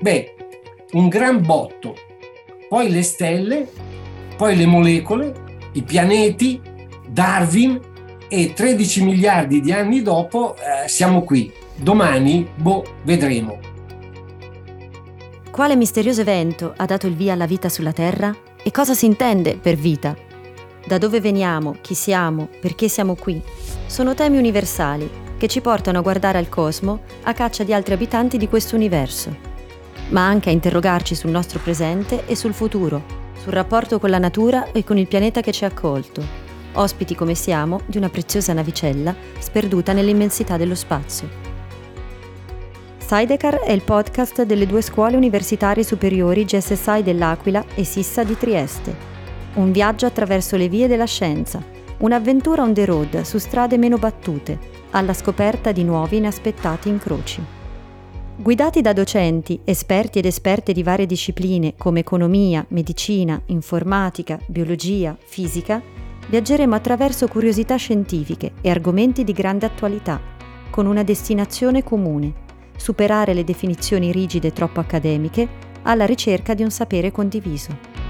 Beh, un gran botto, poi le stelle, poi le molecole, i pianeti, Darwin e 13 miliardi di anni dopo eh, siamo qui. Domani, boh, vedremo. Quale misterioso evento ha dato il via alla vita sulla Terra? E cosa si intende per vita? Da dove veniamo, chi siamo, perché siamo qui? Sono temi universali che ci portano a guardare al cosmo a caccia di altri abitanti di questo universo, ma anche a interrogarci sul nostro presente e sul futuro, sul rapporto con la natura e con il pianeta che ci ha accolto, ospiti come siamo di una preziosa navicella sperduta nell'immensità dello spazio. Sidecar è il podcast delle due scuole universitarie superiori GSSI dell'Aquila e Sissa di Trieste. Un viaggio attraverso le vie della scienza, un'avventura on the road su strade meno battute, alla scoperta di nuovi inaspettati incroci. Guidati da docenti, esperti ed esperte di varie discipline come economia, medicina, informatica, biologia, fisica, viaggeremo attraverso curiosità scientifiche e argomenti di grande attualità, con una destinazione comune superare le definizioni rigide troppo accademiche alla ricerca di un sapere condiviso.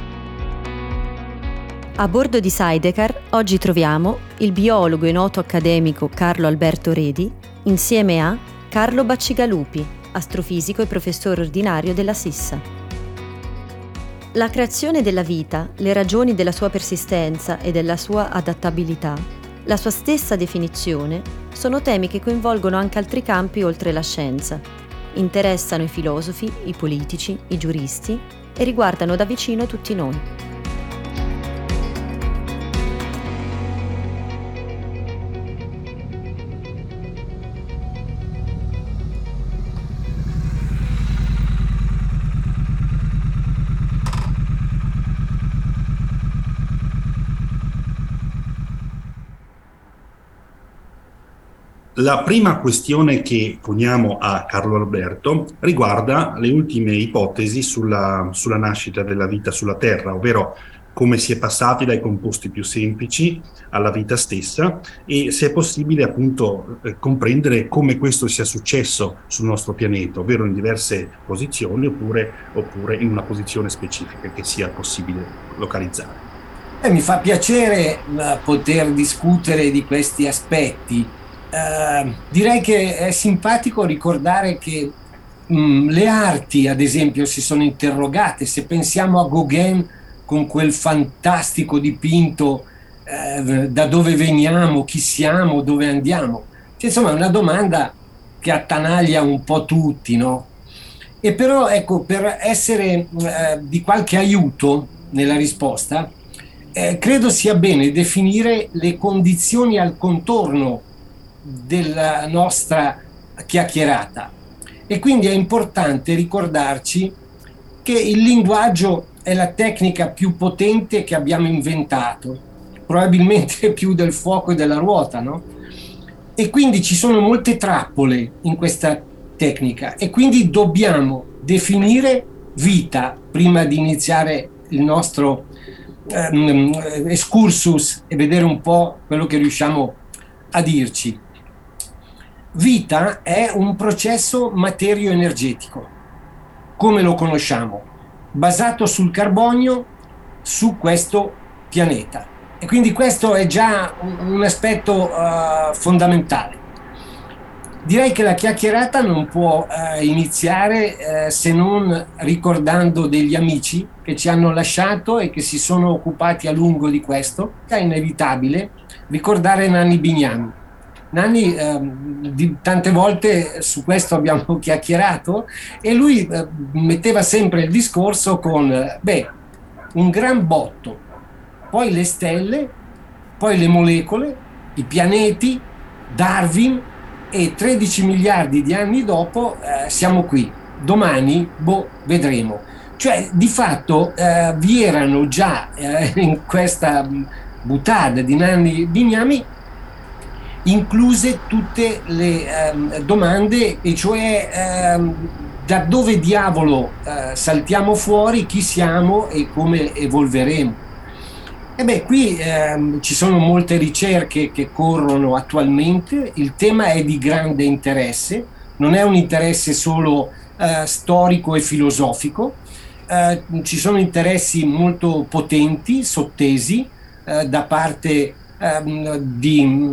A bordo di Sidecar oggi troviamo il biologo e noto accademico Carlo Alberto Redi insieme a Carlo Baccigalupi, astrofisico e professore ordinario della Sissa. La creazione della vita, le ragioni della sua persistenza e della sua adattabilità, la sua stessa definizione sono temi che coinvolgono anche altri campi oltre la scienza. Interessano i filosofi, i politici, i giuristi e riguardano da vicino tutti noi. La prima questione che poniamo a Carlo Alberto riguarda le ultime ipotesi sulla, sulla, nascita della vita sulla Terra, ovvero come si è passati dai composti più semplici alla vita stessa e se è possibile appunto eh, comprendere come questo sia successo sul nostro pianeta, ovvero in diverse posizioni oppure, oppure in una posizione specifica che sia possibile localizzare. Eh, mi fa piacere uh, poter discutere di questi aspetti Ehm, direi che è simpatico ricordare che mh, mm, le arti, ad esempio, si sono interrogate. Se pensiamo a Gauguin con quel fantastico dipinto eh, da dove veniamo, chi siamo, dove andiamo. Cioè, insomma, è una domanda che attanaglia un po' tutti, no? E però, ecco, per essere eh, di qualche aiuto nella risposta, eh, credo sia bene definire le condizioni al contorno della nostra chiacchierata. E quindi è importante ricordarci che il linguaggio è la tecnica più potente che abbiamo inventato, probabilmente più del fuoco e della ruota, no? E quindi ci sono molte trappole in questa tecnica e quindi dobbiamo definire vita prima di iniziare il nostro um, excursus e vedere un po' quello che riusciamo a dirci. Vita è un processo materio-energetico, come lo conosciamo, basato sul carbonio su questo pianeta. E quindi questo è già un, aspetto uh, fondamentale. Direi che la chiacchierata non può uh, iniziare uh, se non ricordando degli amici che ci hanno lasciato e che si sono occupati a lungo di questo. È inevitabile ricordare Nanni Bignami Nanni ehm, di, tante volte su questo abbiamo chiacchierato e lui eh, metteva sempre il discorso con, beh, un gran botto, poi le stelle, poi le molecole, i pianeti, Darwin e 13 miliardi di anni dopo eh, siamo qui. Domani, boh, vedremo. Cioè, di fatto eh, vi erano già eh, in questa buttata di Nanni Bignami incluse tutte le ehm, domande, e cioè ehm, da dove diavolo eh, saltiamo fuori, chi siamo e come evolveremo. E beh, qui ehm, ci sono molte ricerche che corrono attualmente, il tema è di grande interesse, non è un interesse solo eh, storico e filosofico, eh, ci sono interessi molto potenti, sottesi, eh, da parte ehm, di,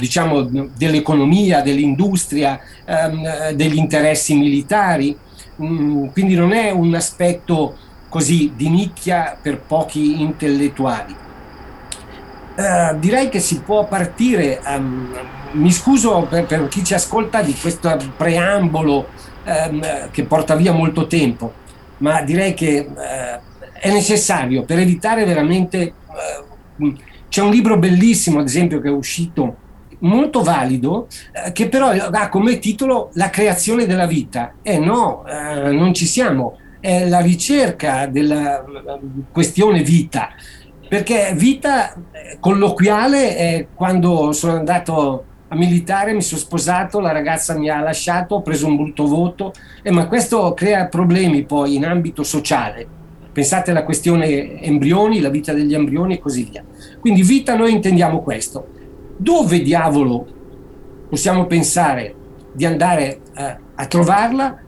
diciamo, dell'economia, dell'industria, ehm, degli interessi militari, mm, quindi non è un aspetto così di nicchia per pochi intellettuali. Uh, direi che si può partire, um, mi scuso per, per, chi ci ascolta di questo preambolo um, che porta via molto tempo, ma direi che uh, è necessario per evitare veramente... Uh, c'è un libro bellissimo, ad esempio, che è uscito molto valido, eh, che però ha come titolo La creazione della vita. Eh no, eh, non ci siamo, è la ricerca della questione vita, perché vita colloquiale è quando sono andato a militare, mi sono sposato, la ragazza mi ha lasciato, ho preso un brutto voto, eh, ma questo crea problemi poi in ambito sociale. Pensate alla questione embrioni, la vita degli embrioni e così via. Quindi vita noi intendiamo questo. Dove diavolo possiamo pensare di andare eh, a trovarla?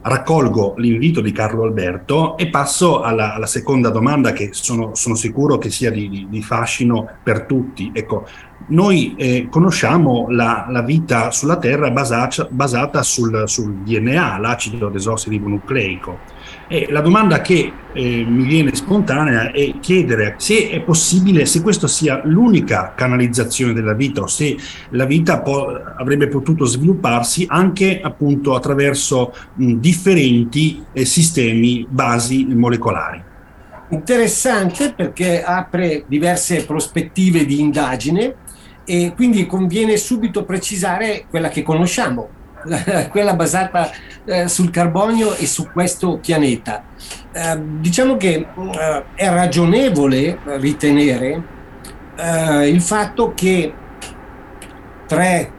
Raccolgo l'invito di Carlo Alberto e passo alla, alla seconda domanda che sono, sono sicuro che sia di, di, di, fascino per tutti. Ecco, noi eh, conosciamo la, la, vita sulla Terra basata, basata sul, sul DNA, l'acido desossiribonucleico e la domanda che eh, mi viene spontanea è chiedere se è possibile, se questa sia l'unica canalizzazione della vita o se la vita po- avrebbe potuto svilupparsi anche appunto attraverso mh, differenti eh, sistemi basi molecolari. Interessante perché apre diverse prospettive di indagine e quindi conviene subito precisare quella che conosciamo, quella basata eh, sul carbonio e su questo pianeta. Eh, diciamo che eh, è ragionevole ritenere eh, il fatto che 3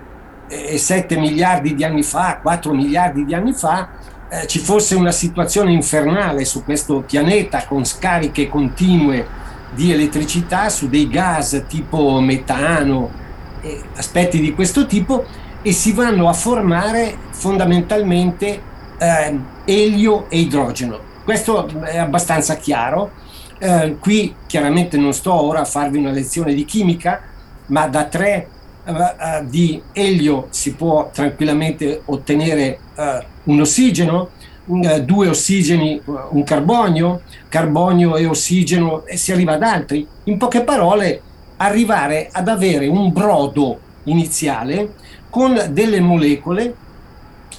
e 7 miliardi di anni fa, 4 miliardi di anni fa, eh, ci fosse una situazione infernale su questo pianeta con scariche continue di elettricità su dei gas tipo metano e aspetti di questo tipo e si vanno a formare fondamentalmente eh, elio e idrogeno. Questo è abbastanza chiaro. Eh, qui chiaramente non sto ora a farvi una lezione di chimica, ma da tre uh, uh, di elio si può tranquillamente ottenere uh, un ossigeno, due ossigeni, un carbonio, carbonio e ossigeno e si arriva ad altri. In poche parole, arrivare ad avere un brodo iniziale con delle molecole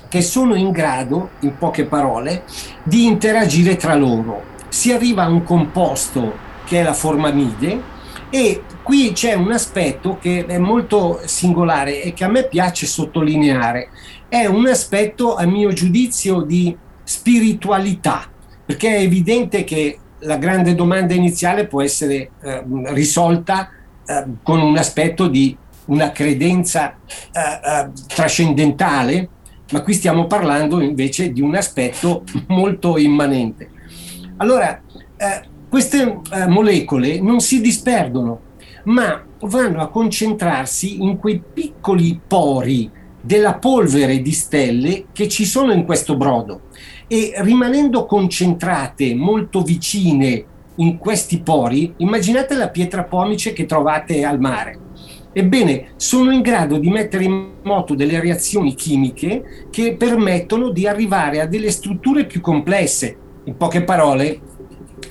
che sono in grado, in poche parole, di interagire tra loro. Si arriva a un composto che è la formamide e qui c'è un aspetto che è molto singolare e che a me piace sottolineare. È un aspetto, a mio giudizio, di spiritualità, perché è evidente che la grande domanda iniziale può essere eh, risolta eh, con un aspetto di una credenza eh, eh, trascendentale, ma qui stiamo parlando invece di un aspetto molto immanente. Allora, eh, queste eh, molecole non si disperdono, ma vanno a concentrarsi in quei piccoli pori della polvere di stelle che ci sono in questo brodo e rimanendo concentrate molto vicine in questi pori, immaginate la pietra pomice che trovate al mare Ebbene, sono in grado di mettere in moto delle reazioni chimiche che permettono di arrivare a delle strutture più complesse. In poche parole,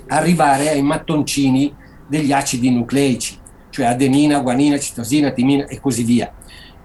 arrivare ai mattoncini degli acidi nucleici, cioè adenina, guanina, citosina, timina e così via.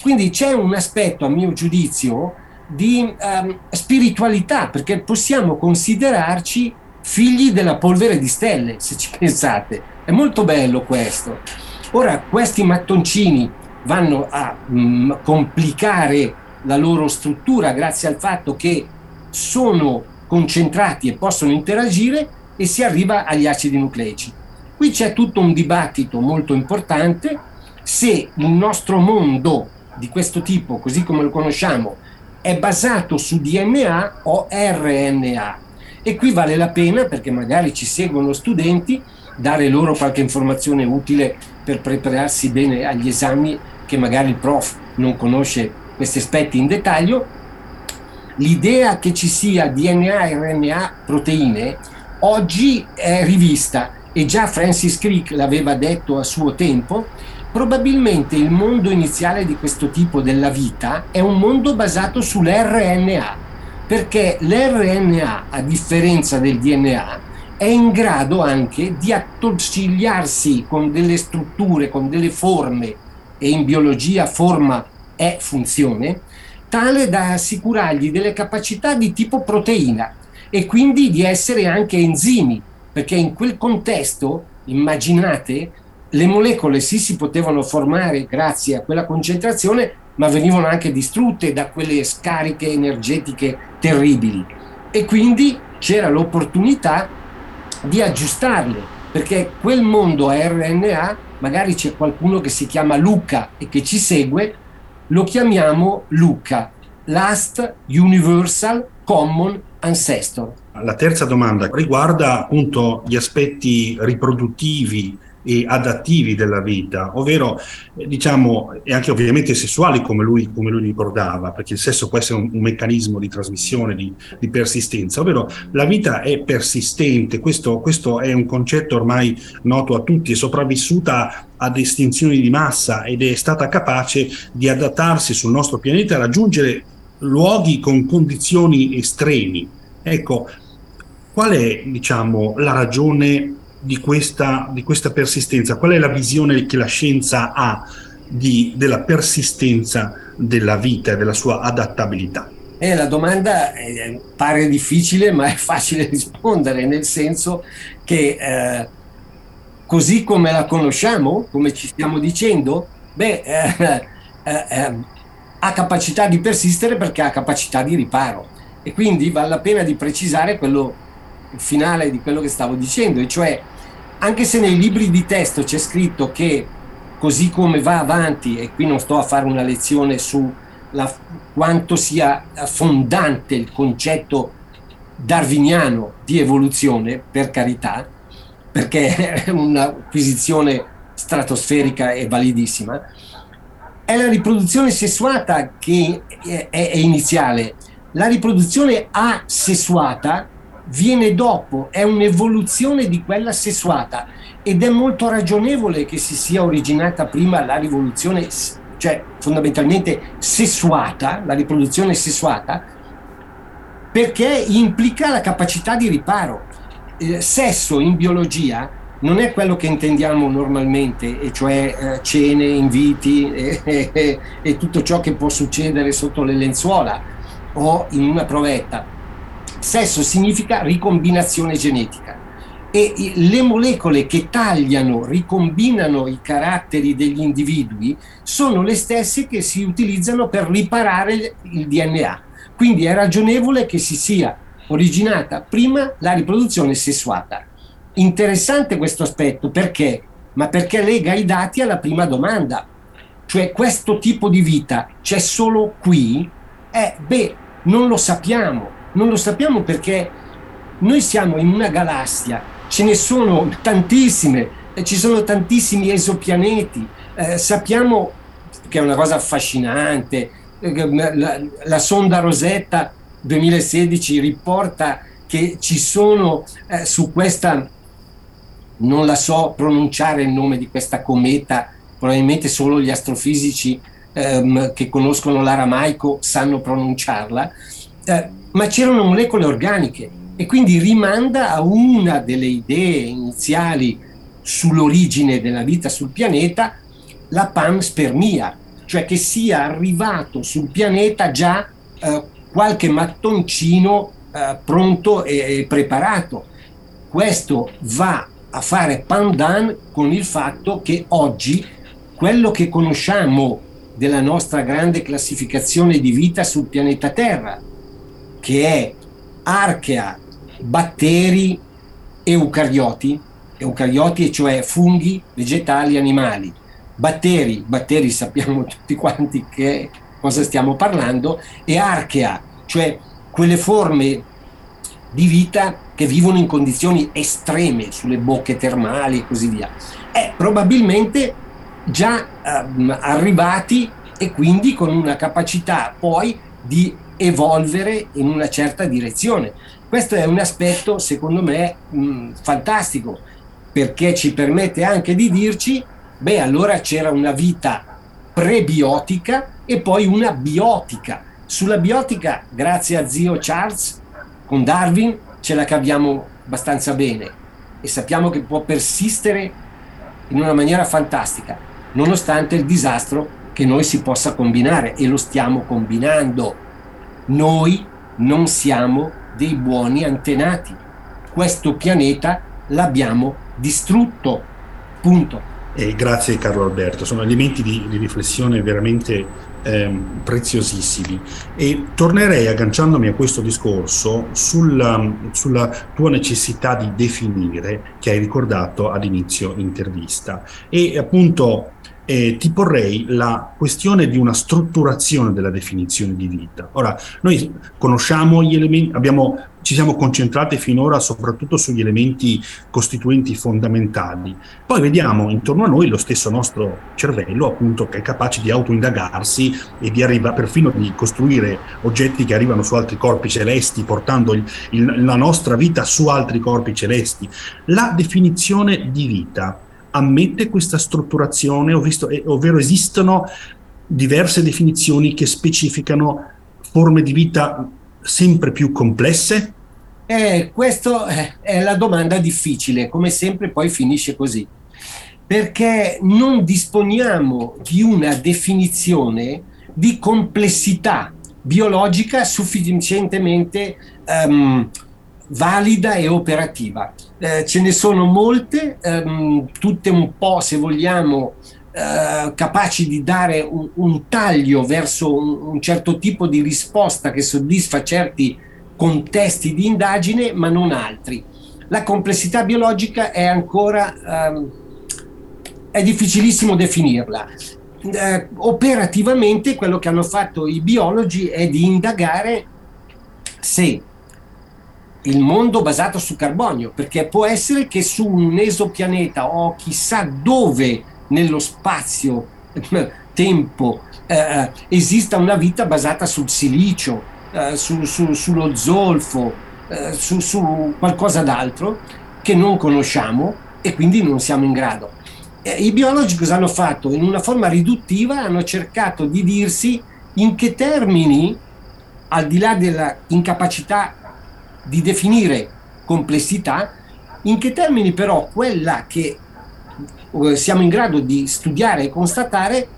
Quindi c'è un aspetto, a mio giudizio, di um, spiritualità, perché possiamo considerarci figli della polvere di stelle, se ci pensate. È molto bello questo. Ora, questi mattoncini vanno a mh, mm, complicare la loro struttura grazie al fatto che sono concentrati e possono interagire e si arriva agli acidi nucleici. Qui c'è tutto un dibattito molto importante se il nostro mondo di questo tipo, così come lo conosciamo, è basato su DNA o RNA. E qui vale la pena, perché magari ci seguono studenti, dare loro qualche informazione utile per prepararsi bene agli esami che magari il prof non conosce questi aspetti in dettaglio. l'idea che ci sia DNA, RNA, proteine, oggi è rivista e già Francis Crick l'aveva detto a suo tempo, probabilmente il mondo iniziale di questo tipo della vita è un mondo basato sull'RNA, perché l'RNA, a differenza del DNA, è in grado anche di attoscigliarsi con delle strutture, con delle forme, e in biologia forma è funzione, tale da assicurargli delle capacità di tipo proteina e quindi di essere anche enzimi, perché in quel contesto, immaginate, le molecole sì si potevano formare grazie a quella concentrazione, ma venivano anche distrutte da quelle scariche energetiche terribili. E quindi c'era l'opportunità di aggiustarle, perché quel mondo a RNA, magari c'è qualcuno che si chiama Luca e che ci segue, lo chiamiamo Luca, Last Universal Common Ancestor. La terza domanda riguarda appunto gli aspetti riproduttivi e adattivi della vita, ovvero eh, diciamo e anche ovviamente sessuali come lui, come lui ricordava, perché il sesso può essere un, un meccanismo di trasmissione, di, di, persistenza, ovvero la vita è persistente, questo, questo è un concetto ormai noto a tutti, è sopravvissuta ad estinzioni di massa ed è stata capace di adattarsi sul nostro pianeta a raggiungere luoghi con condizioni estremi. Ecco, qual è diciamo, la ragione di questa, di questa persistenza? Qual è la visione che la scienza ha di, della persistenza della vita e della sua adattabilità? Eh, la domanda eh, pare difficile, ma è facile rispondere, nel senso che eh, così come la conosciamo, come ci stiamo dicendo, beh, eh, eh, eh, ha capacità di persistere perché ha capacità di riparo. E quindi vale la pena di precisare quello finale di quello che stavo dicendo, e cioè anche se nei libri di testo c'è scritto che così come va avanti, e qui non sto a fare una lezione su la, quanto sia fondante il concetto darwiniano di evoluzione, per carità, perché è un'acquisizione stratosferica e validissima, è la riproduzione sessuata che è, è iniziale. La riproduzione asessuata viene dopo, è un'evoluzione di quella sessuata ed è molto ragionevole che si sia originata prima la rivoluzione, cioè fondamentalmente sessuata, la riproduzione sessuata, perché implica la capacità di riparo. Il sesso in biologia non è quello che intendiamo normalmente, e cioè eh, cene, inviti e, e, e tutto ciò che può succedere sotto le lenzuola o in una provetta Sesso significa ricombinazione genetica e le molecole che tagliano, ricombinano i caratteri degli individui sono le stesse che si utilizzano per riparare il DNA. Quindi è ragionevole che si sia originata prima la riproduzione sessuata. Interessante questo aspetto perché? Ma perché lega i dati alla prima domanda. Cioè questo tipo di vita c'è solo qui? Eh, beh, non lo sappiamo non lo sappiamo perché noi siamo in una galassia, ce ne sono tantissime, ci sono tantissimi esopianeti, eh, sappiamo che è una cosa affascinante, eh, la, la sonda Rosetta 2016 riporta che ci sono eh, su questa, non la so pronunciare il nome di questa cometa, probabilmente solo gli astrofisici ehm, che conoscono l'aramaico sanno pronunciarla, eh, ma c'erano molecole organiche e quindi rimanda a una delle idee iniziali sull'origine della vita sul pianeta, la panspermia, cioè che sia arrivato sul pianeta già eh, qualche mattoncino eh, pronto e, e, preparato. Questo va a fare pandan con il fatto che oggi quello che conosciamo della nostra grande classificazione di vita sul pianeta Terra, che è archea, batteri, eucarioti, eucarioti cioè funghi, vegetali, animali. Batteri, batteri sappiamo tutti quanti che cosa stiamo parlando, e archea, cioè quelle forme di vita che vivono in condizioni estreme sulle bocche termali e così via. È probabilmente già um, arrivati e quindi con una capacità poi di evolvere in una certa direzione. Questo è un aspetto, secondo me, mh, fantastico, perché ci permette anche di dirci, beh, allora c'era una vita prebiotica e poi una biotica. Sulla biotica, grazie a zio Charles, con Darwin, ce la caviamo abbastanza bene e sappiamo che può persistere in una maniera fantastica, nonostante il disastro che noi si possa combinare e lo stiamo combinando. Noi non siamo dei buoni antenati. Questo pianeta l'abbiamo distrutto. Punto. Eh, grazie Carlo Alberto, sono elementi di, di riflessione veramente eh, preziosissimi. E tornerei agganciandomi a questo discorso sulla, sulla, tua necessità di definire che hai ricordato ad inizio intervista. E appunto eh, ti porrei la questione di una strutturazione della definizione di vita. Ora, noi conosciamo gli elementi, abbiamo, ci siamo concentrati finora soprattutto sugli elementi costituenti fondamentali, poi vediamo intorno a noi lo stesso nostro cervello, appunto, che è capace di autoindagarsi e di arrivare perfino di costruire oggetti che arrivano su altri corpi celesti, portando il, il, la nostra vita su altri corpi celesti. La definizione di vita ammette questa strutturazione, visto, eh, ovvero esistono diverse definizioni che specificano forme di vita sempre più complesse? Eh, questa è la domanda difficile, come sempre poi finisce così, perché non disponiamo di una definizione di complessità biologica sufficientemente um, valida e operativa. Eh, ce ne sono molte, ehm, tutte un po', se vogliamo, eh, capaci di dare un, un taglio verso un, un, certo tipo di risposta che soddisfa certi contesti di indagine, ma non altri. La complessità biologica è ancora... Ehm, è difficilissimo definirla. Eh, operativamente quello che hanno fatto i biologi è di indagare se il mondo basato su carbonio, perché può essere che su un esopianeta o chissà dove nello spazio tempo eh, esista una vita basata sul silicio, eh, su, su, sullo zolfo, eh, su, su, qualcosa d'altro che non conosciamo e quindi non siamo in grado. I biologi cosa hanno fatto? In una forma riduttiva hanno cercato di dirsi in che termini, al di là della incapacità di definire complessità, in che termini però quella che eh, siamo in grado di studiare e constatare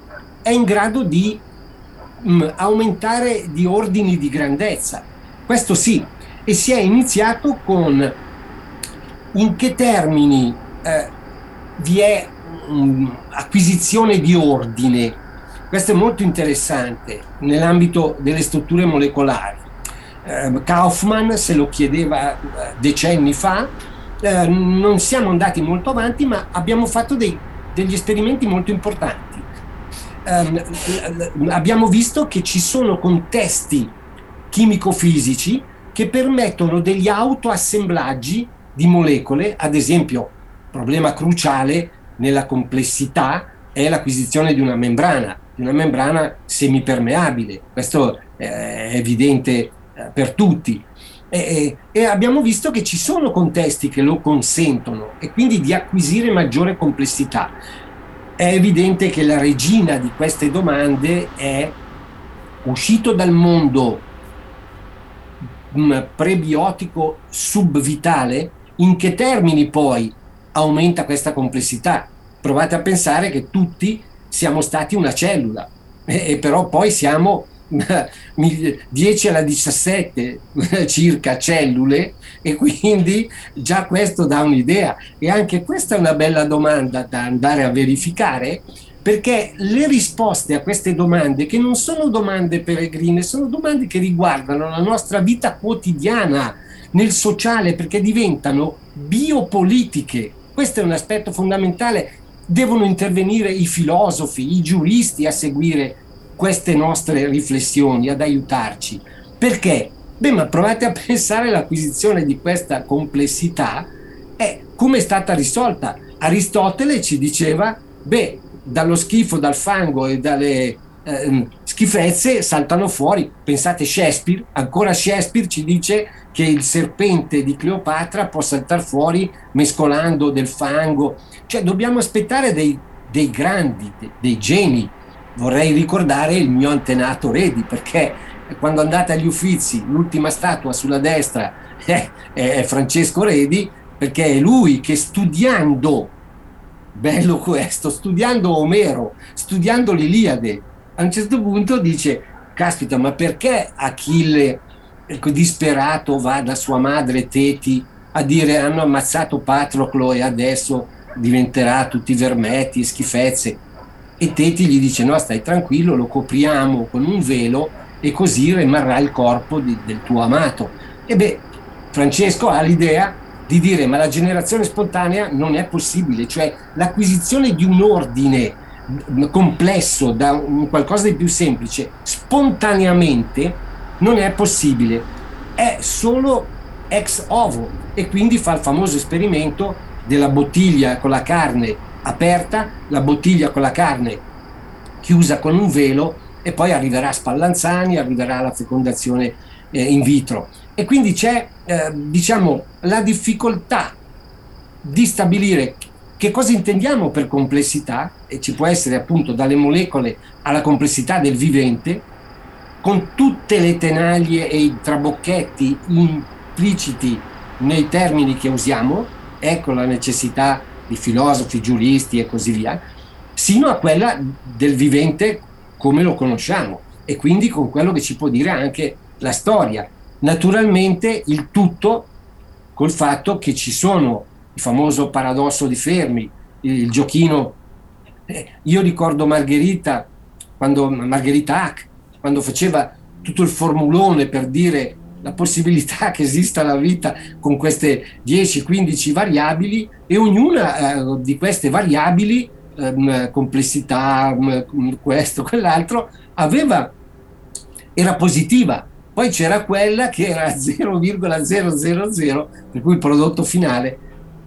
è in grado di mh, mm, aumentare di ordini di grandezza. Questo sì, e si è iniziato con in che termini eh, vi è um, acquisizione di ordine. Questo è molto interessante nell'ambito delle strutture molecolari Kaufman se lo chiedeva eh, decenni fa, eh, non siamo andati molto avanti, ma abbiamo fatto dei, degli esperimenti molto importanti. Eh, abbiamo visto che ci sono contesti chimico-fisici che permettono degli autoassemblaggi di molecole, ad esempio, problema cruciale nella complessità è l'acquisizione di una membrana, di una membrana semipermeabile. Questo è evidente per tutti. E, e, abbiamo visto che ci sono contesti che lo consentono e quindi di acquisire maggiore complessità. È evidente che la regina di queste domande è uscito dal mondo prebiotico subvitale, in che termini poi aumenta questa complessità? Provate a pensare che tutti siamo stati una cellula, e, e però poi siamo 10 alla 17 circa cellule e quindi già questo dà un'idea. E anche questa è una bella domanda da andare a verificare perché le risposte a queste domande che non sono domande peregrine sono domande che riguardano la nostra vita quotidiana nel sociale perché diventano biopolitiche. Questo è un aspetto fondamentale. Devono intervenire i filosofi i giuristi a seguire queste nostre riflessioni, ad aiutarci. Perché? Beh, ma provate a pensare all'acquisizione di questa complessità e come è stata risolta. Aristotele ci diceva, beh, dallo schifo, dal fango e dalle eh, schifezze saltano fuori. Pensate Shakespeare, ancora Shakespeare ci dice che il serpente di Cleopatra può saltare fuori mescolando del fango. Cioè dobbiamo aspettare dei, dei grandi, dei, dei geni. Vorrei ricordare il mio antenato Redi, perché quando andate agli Uffizi, l'ultima statua sulla destra è, è Francesco Redi, perché è lui che studiando, bello questo, studiando Omero, studiando l'Iliade, a un certo punto dice, caspita, ma perché Achille, ecco, disperato, va da sua madre Teti a dire hanno ammazzato Patroclo e adesso diventerà tutti vermetti e schifezze? E Teti gli dice no, stai tranquillo, lo copriamo con un velo e così rimarrà il corpo di, del tuo amato. E beh, Francesco ha l'idea di dire ma la generazione spontanea non è possibile, cioè l'acquisizione di un ordine complesso da un qualcosa di più semplice spontaneamente non è possibile, è solo ex ovo e quindi fa il famoso esperimento della bottiglia con la carne aperta, la bottiglia con la carne chiusa con un velo e poi arriverà Spallanzani, arriverà la fecondazione eh, in vitro. E quindi c'è eh, diciamo la difficoltà di stabilire che cosa intendiamo per complessità? E ci può essere appunto dalle molecole alla complessità del vivente, con tutte le tenaglie e i trabocchetti impliciti nei termini che usiamo, ecco la necessità di filosofi, giuristi e così via, sino a quella del vivente come lo conosciamo e quindi con quello che ci può dire anche la storia. Naturalmente il tutto col fatto che ci sono il famoso paradosso di Fermi, il, giochino. Eh, io ricordo Margherita, quando Margherita Hack, quando faceva tutto il formulone per dire la possibilità che esista la vita con queste 10-15 variabili e ognuna eh, di queste variabili, eh, complessità, questo, quell'altro, aveva, era positiva. Poi c'era quella che era 0,000, per cui il prodotto finale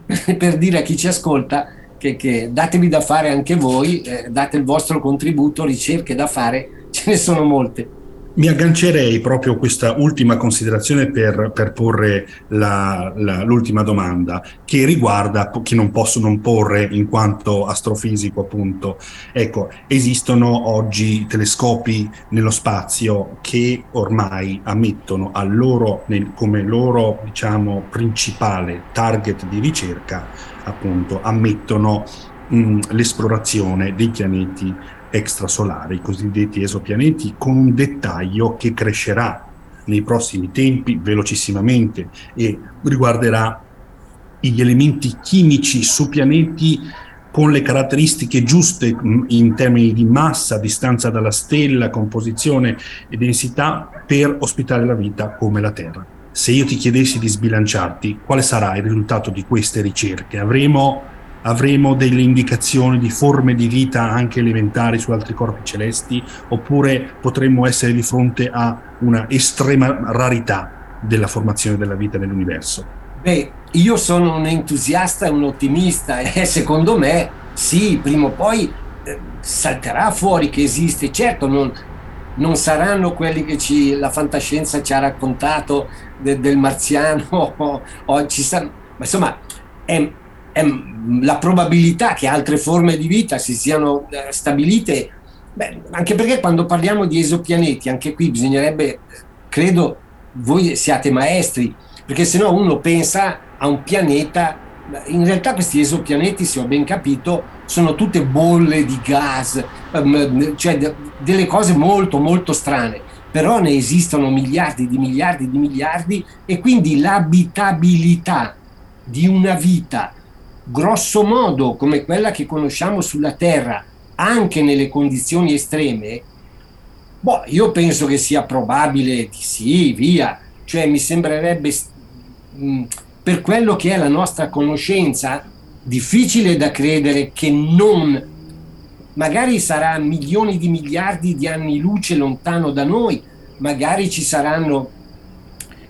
per dire a chi ci ascolta che, che datevi da fare anche voi, eh, date il vostro contributo, ricerche da fare, ce ne sono molte. Mi aggancerei proprio a questa ultima considerazione per, per porre la, la, l'ultima domanda, che riguarda, che non posso non porre in quanto astrofisico appunto. Ecco, esistono oggi telescopi nello spazio che ormai ammettono loro, come loro diciamo, principale target di ricerca, appunto, ammettono mh, l'esplorazione dei pianeti extrasolari, i cosiddetti esopianeti, con un dettaglio che crescerà nei prossimi tempi velocissimamente e riguarderà gli elementi chimici su pianeti con le caratteristiche giuste in termini di massa, distanza dalla stella, composizione e densità per ospitare la vita come la Terra. Se io ti chiedessi di sbilanciarti, quale sarà il risultato di queste ricerche? Avremo avremo delle indicazioni di forme di vita anche elementari su altri corpi celesti oppure potremmo essere di fronte a una estrema rarità della formazione della vita nell'universo? Beh, io sono un entusiasta e un ottimista e secondo me sì, prima o poi eh, salterà fuori che esiste, certo non, non saranno quelli che ci, la fantascienza ci ha raccontato de, del marziano o, o ci sa, ma insomma è la probabilità che altre forme di vita si siano eh, stabilite, beh, anche perché quando parliamo di esopianeti, anche qui bisognerebbe, credo, voi siate maestri, perché se no uno pensa a un pianeta, in realtà questi esopianeti, se ho ben capito, sono tutte bolle di gas, ehm, cioè de- delle cose molto molto strane, però ne esistono miliardi di miliardi di miliardi e quindi l'abitabilità di una vita grosso modo come quella che conosciamo sulla Terra, anche nelle condizioni estreme, boh, io penso che sia probabile di sì, via. Cioè mi sembrerebbe, mh, per quello che è la nostra conoscenza, difficile da credere che non, magari sarà milioni di miliardi di anni luce lontano da noi, magari ci saranno,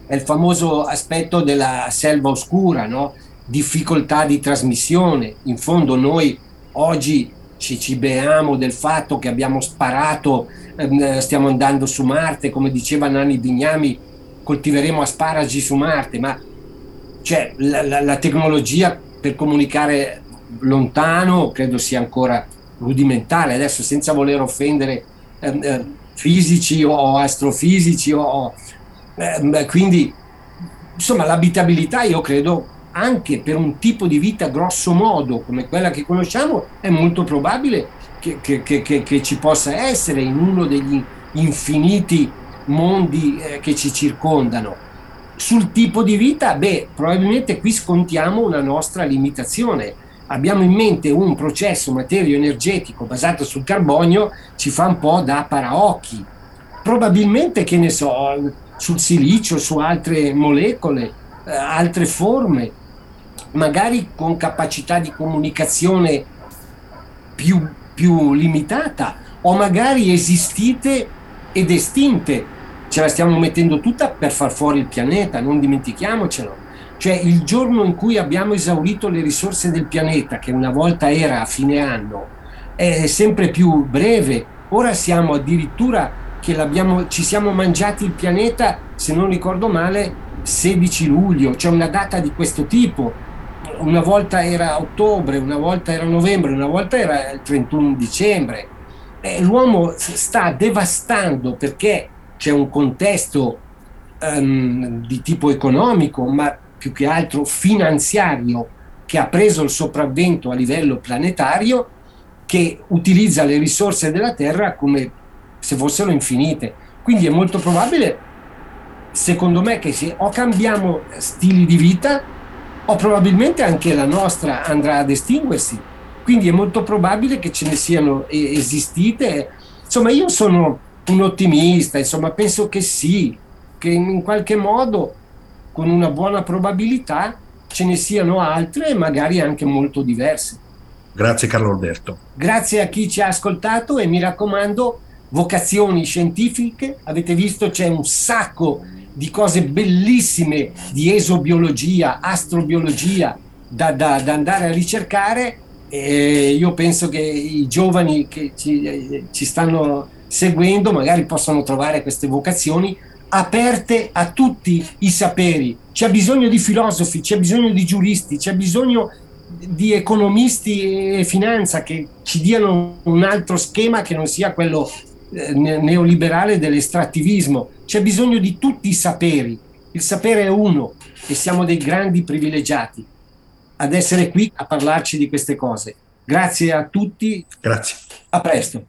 è il famoso aspetto della selva oscura, no? Difficoltà di trasmissione. In fondo noi oggi ci, ci beamo del fatto che abbiamo sparato, ehm, stiamo andando su Marte, come diceva Nani Bignami, coltiveremo asparagi su Marte, ma cioè, la, la, la tecnologia per comunicare lontano credo sia ancora rudimentale, adesso senza voler offendere ehm, eh, fisici o astrofisici o, eh, quindi insomma l'abitabilità io credo anche per un tipo di vita grosso modo come quella che conosciamo è molto probabile che, che, che, che ci possa essere in uno degli infiniti mondi eh, che ci circondano. Sul tipo di vita, beh, probabilmente qui scontiamo una nostra limitazione. Abbiamo in mente un processo materio-energetico basato sul carbonio, ci fa un po' da paraocchi. Probabilmente, che ne so, sul silicio, su altre molecole, eh, altre forme, magari con capacità di comunicazione più, più limitata, o magari esistite ed estinte. Ce la stiamo mettendo tutta per far fuori il pianeta, non dimentichiamocelo. Cioè il giorno in cui abbiamo esaurito le risorse del pianeta, che una volta era a fine anno, è sempre più breve. Ora siamo addirittura che ci siamo mangiati il pianeta, se non ricordo male, 16 luglio, cioè una data di questo tipo. Una volta era ottobre, una volta era novembre, una volta era il 31 dicembre. Eh, l'uomo sta devastando perché c'è un contesto um, di tipo economico, ma più che altro finanziario, che ha preso il sopravvento a livello planetario, che utilizza le risorse della Terra come se fossero infinite. Quindi è molto probabile, secondo me, che se o cambiamo stili di vita o probabilmente anche la nostra andrà ad estinguersi. Quindi è molto probabile che ce ne siano esistite. Insomma, io sono un ottimista, insomma, penso che sì, che in qualche modo, con una buona probabilità, ce ne siano altre e magari anche molto diverse. Grazie Carlo Alberto. Grazie a chi ci ha ascoltato e mi raccomando, vocazioni scientifiche, avete visto c'è un sacco di cose bellissime di esobiologia, astrobiologia da, da, da andare a ricercare e io penso che i giovani che ci, ci stanno seguendo magari possono trovare queste vocazioni aperte a tutti i saperi. C'è bisogno di filosofi, c'è bisogno di giuristi, c'è bisogno di economisti e finanza che ci diano un altro schema che non sia quello neoliberale dell'estrattivismo. C'è bisogno di tutti i saperi. Il sapere è uno e siamo dei grandi privilegiati ad essere qui a parlarci di queste cose. Grazie a tutti. Grazie. A presto.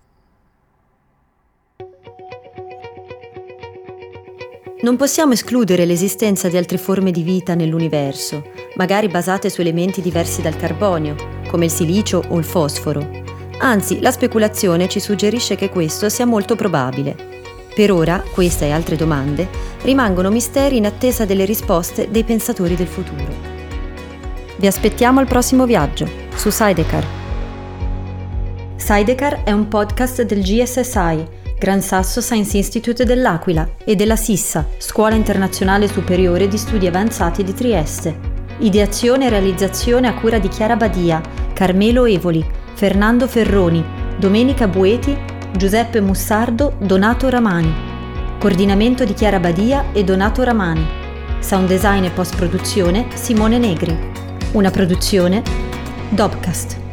Non possiamo escludere l'esistenza di altre forme di vita nell'universo, magari basate su elementi diversi dal carbonio, come il silicio o il fosforo, Anzi, la speculazione ci suggerisce che questo sia molto probabile. Per ora, questa e altre domande rimangono misteri in attesa delle risposte dei pensatori del futuro. Vi aspettiamo al prossimo viaggio su Sidecar. Sidecar è un podcast del GSSI, Gran Sasso Science Institute dell'Aquila, e della SISSA, Scuola Internazionale Superiore di Studi Avanzati di Trieste. Ideazione e realizzazione a cura di Chiara Badia, Carmelo Evoli, Fernando Ferroni, Domenica Bueti, Giuseppe Mussardo, Donato Ramani. Coordinamento di Chiara Badia e Donato Ramani. Sound design e post produzione Simone Negri. Una produzione Dobcast.